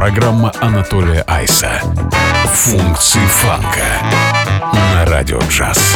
Программа Анатолия Айса. Функции фанка на радио джаз.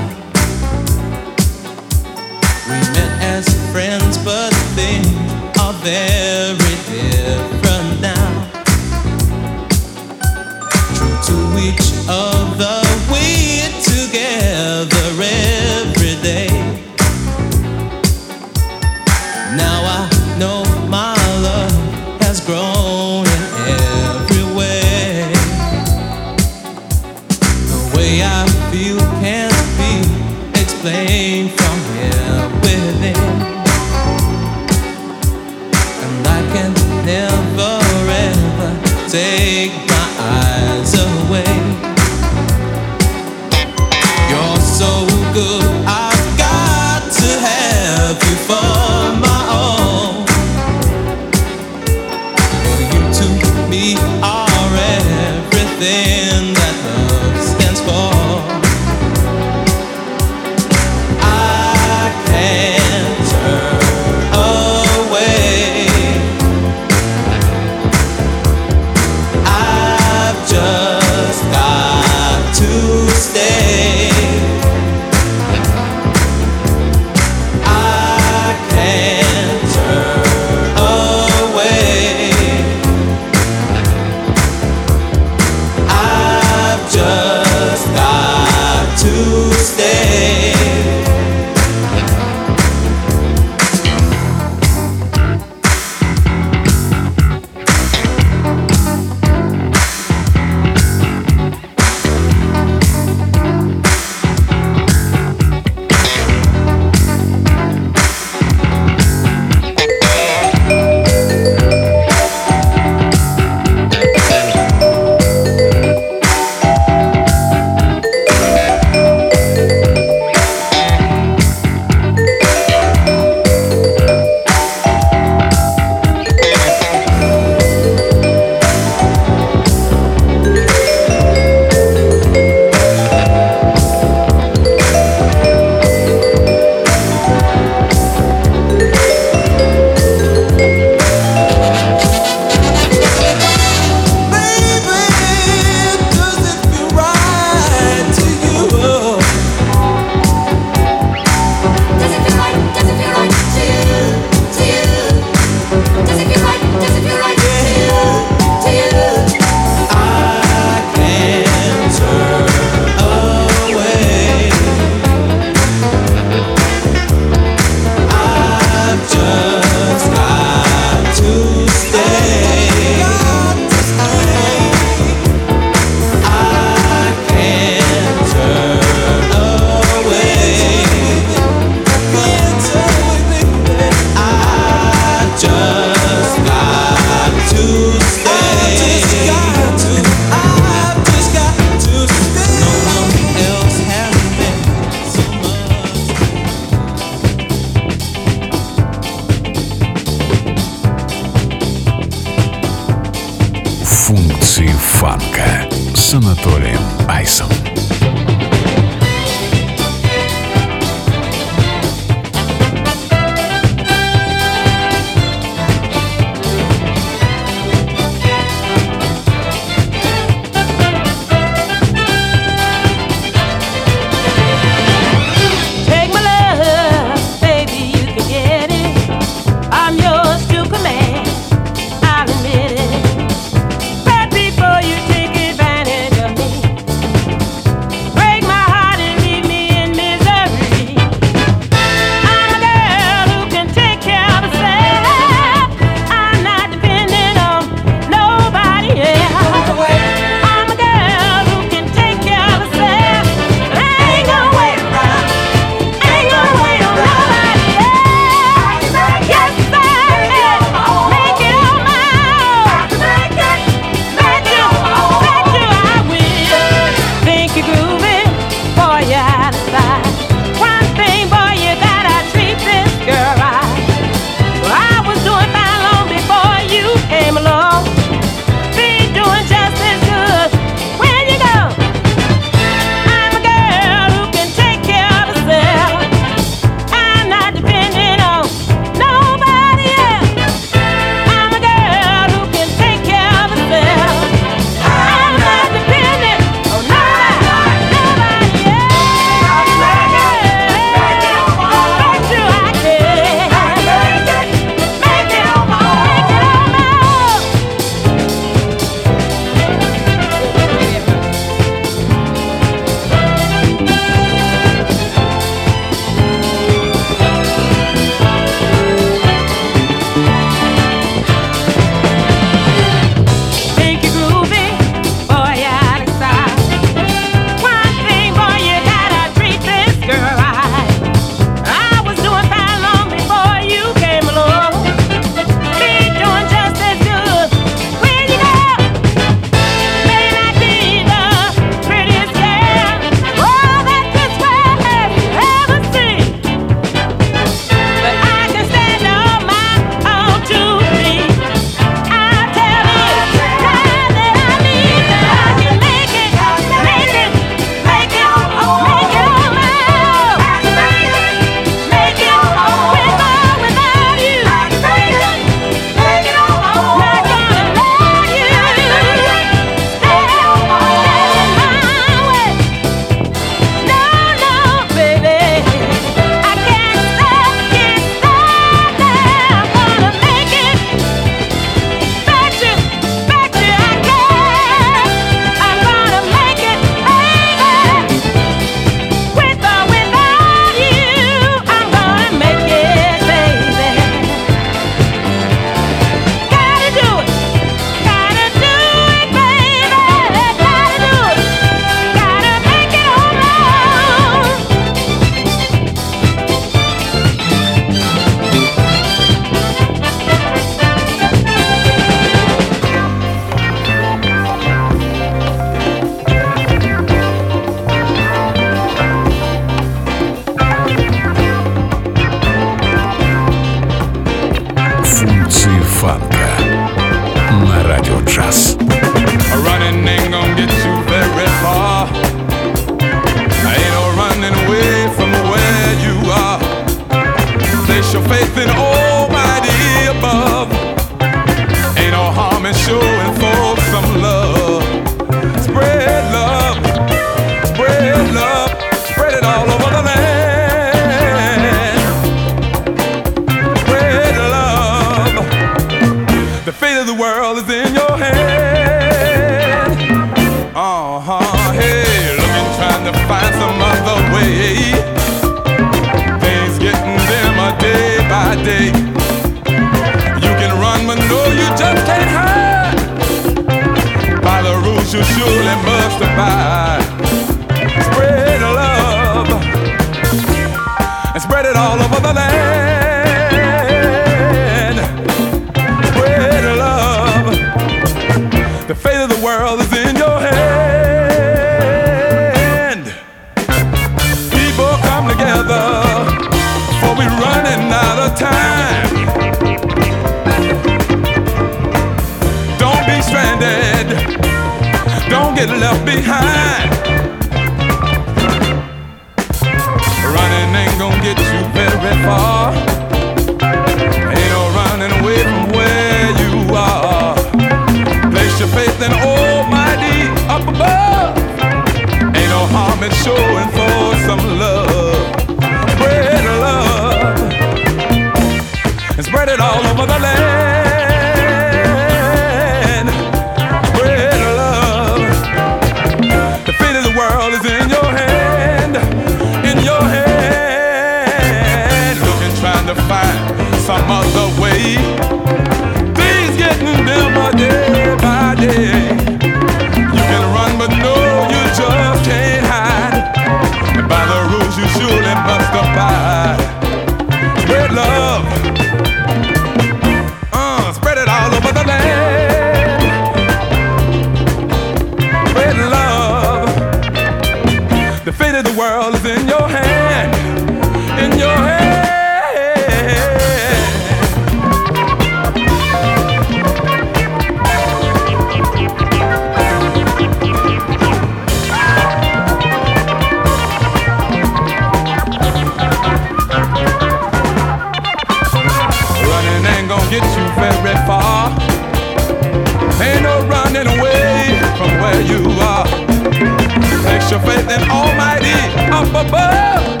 Place your faith in Almighty up above.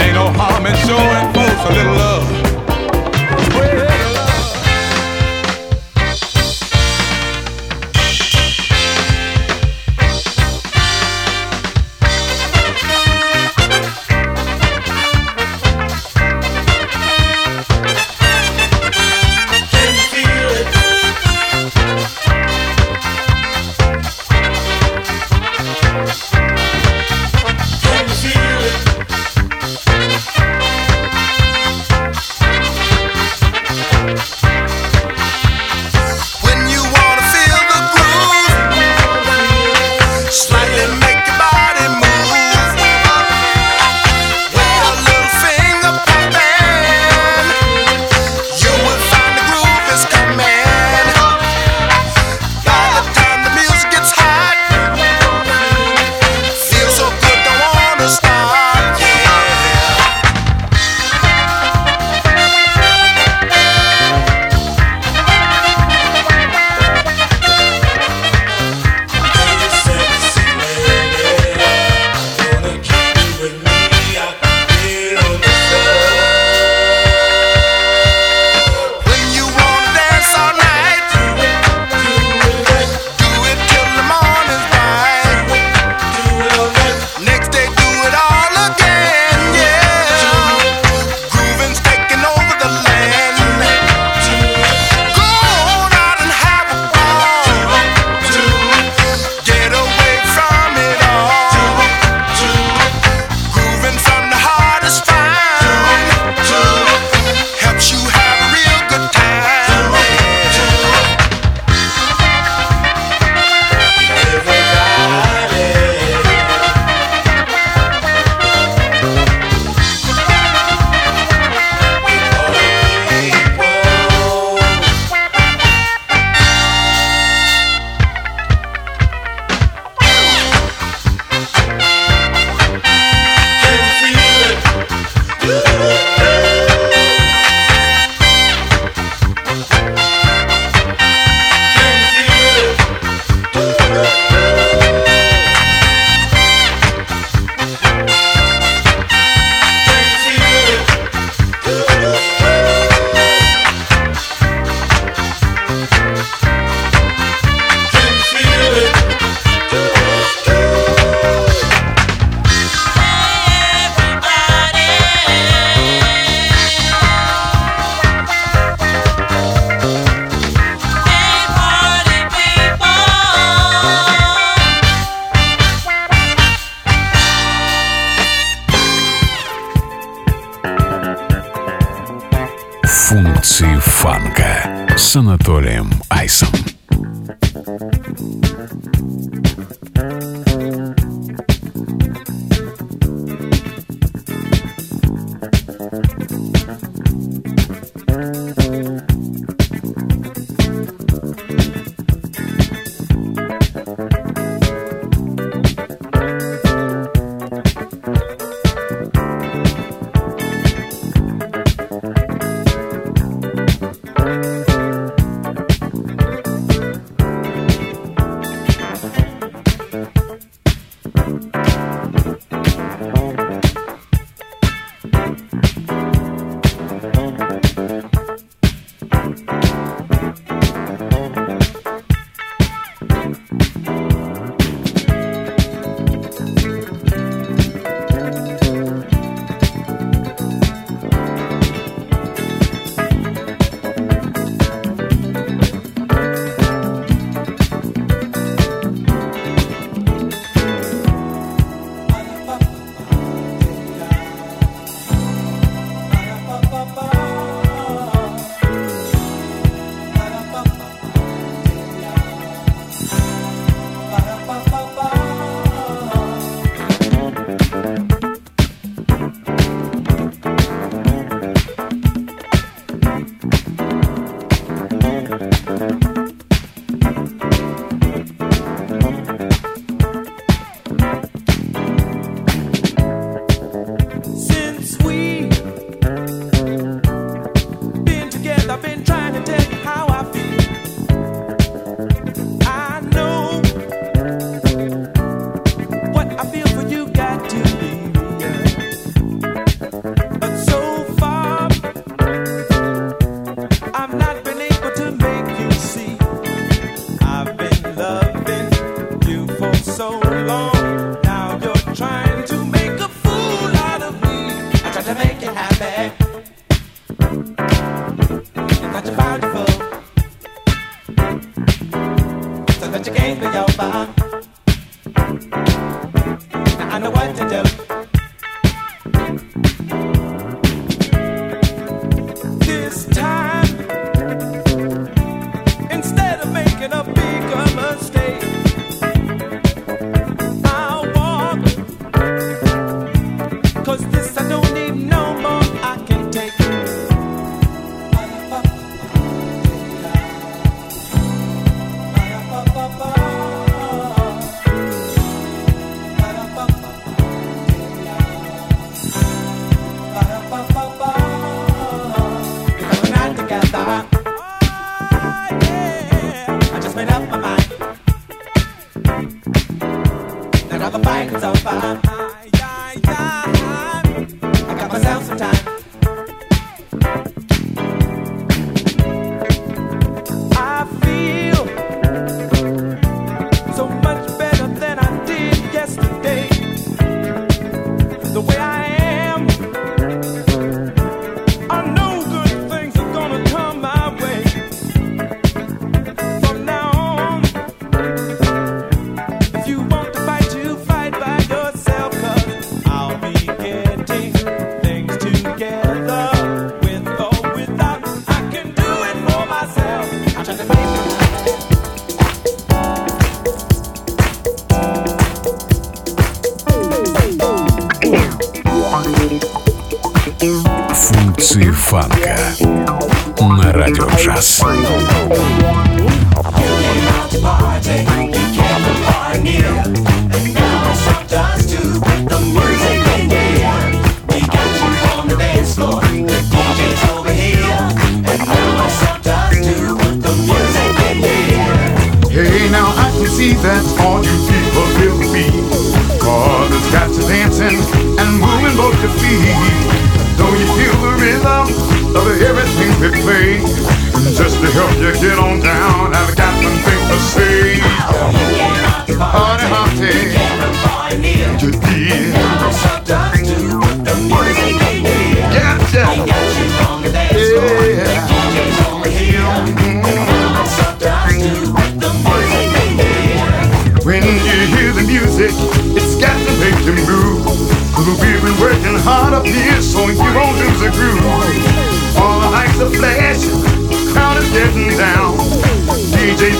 Ain't no harm in showing folks a little love.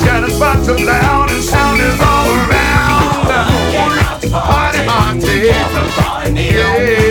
shining bottom loud and sound is all around. Party, party, yeah.